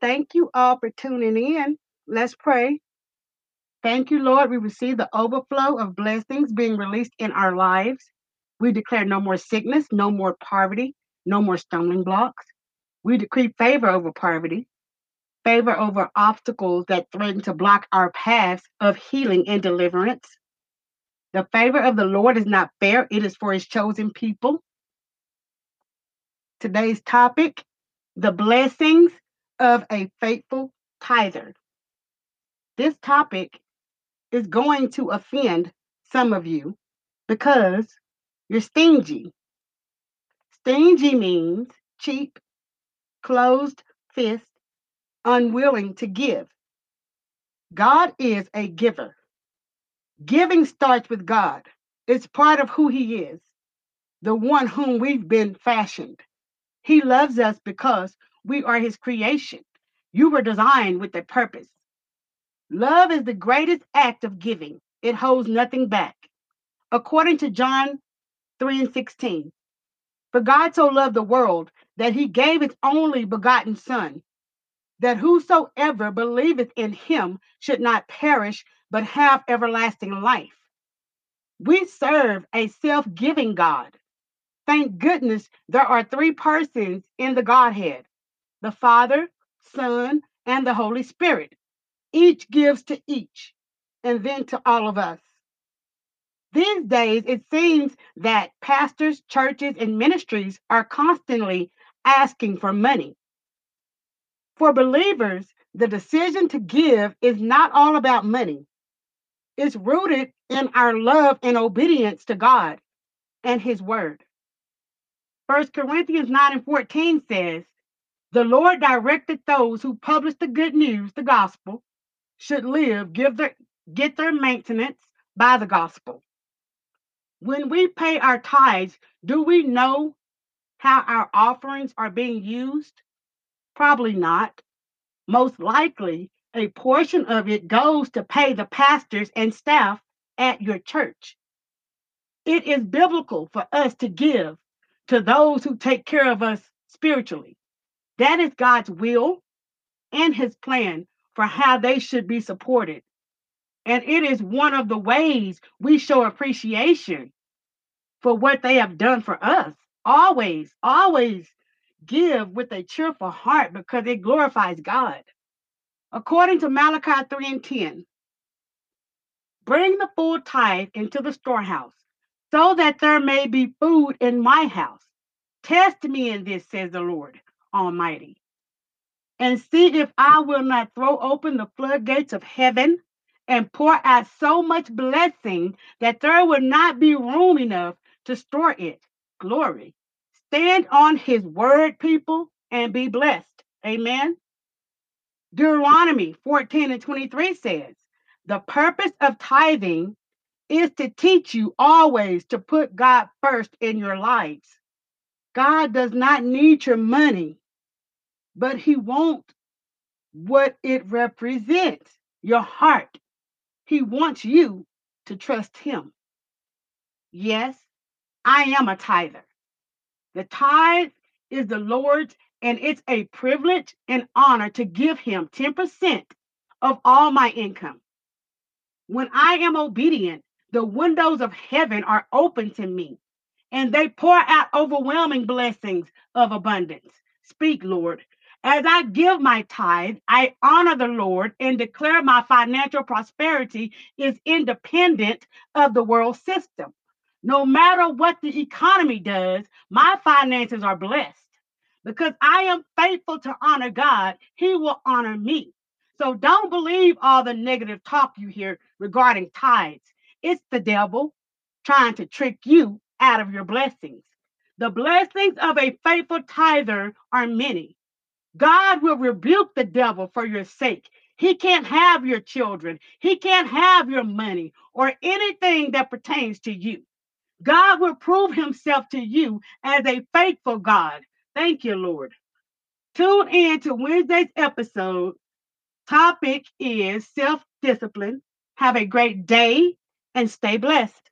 Thank you all for tuning in. Let's pray. Thank you, Lord. We receive the overflow of blessings being released in our lives. We declare no more sickness, no more poverty, no more stumbling blocks. We decree favor over poverty, favor over obstacles that threaten to block our paths of healing and deliverance. The favor of the Lord is not fair, it is for his chosen people. Today's topic the blessings of a faithful tither. This topic is going to offend some of you because you're stingy. Stingy means cheap, closed fist, unwilling to give. God is a giver. Giving starts with God. It's part of who He is, the one whom we've been fashioned. He loves us because we are His creation. You were designed with a purpose. Love is the greatest act of giving, it holds nothing back. According to John 3 and 16, for God so loved the world that he gave his only begotten Son, that whosoever believeth in him should not perish, but have everlasting life. We serve a self giving God. Thank goodness there are three persons in the Godhead the Father, Son, and the Holy Spirit. Each gives to each, and then to all of us. These days, it seems that pastors, churches, and ministries are constantly asking for money. For believers, the decision to give is not all about money. It's rooted in our love and obedience to God and His Word. 1 Corinthians 9 and 14 says, The Lord directed those who publish the good news, the gospel, should live, give their, get their maintenance by the gospel. When we pay our tithes, do we know how our offerings are being used? Probably not. Most likely, a portion of it goes to pay the pastors and staff at your church. It is biblical for us to give to those who take care of us spiritually. That is God's will and his plan for how they should be supported. And it is one of the ways we show appreciation for what they have done for us. Always, always give with a cheerful heart because it glorifies God. According to Malachi 3 and 10, bring the full tithe into the storehouse so that there may be food in my house. Test me in this, says the Lord Almighty, and see if I will not throw open the floodgates of heaven and pour out so much blessing that there will not be room enough to store it. Glory. Stand on his word, people, and be blessed. Amen. Deuteronomy 14 and 23 says, The purpose of tithing is to teach you always to put God first in your lives. God does not need your money, but He wants what it represents your heart. He wants you to trust Him. Yes, I am a tither. The tithe is the Lord's, and it's a privilege and honor to give Him 10% of all my income. When I am obedient, the windows of heaven are open to me, and they pour out overwhelming blessings of abundance. Speak, Lord. As I give my tithe, I honor the Lord and declare my financial prosperity is independent of the world system. No matter what the economy does, my finances are blessed. Because I am faithful to honor God, He will honor me. So don't believe all the negative talk you hear regarding tithes. It's the devil trying to trick you out of your blessings. The blessings of a faithful tither are many. God will rebuke the devil for your sake. He can't have your children. He can't have your money or anything that pertains to you. God will prove himself to you as a faithful God. Thank you, Lord. Tune in to Wednesday's episode. Topic is self discipline. Have a great day and stay blessed.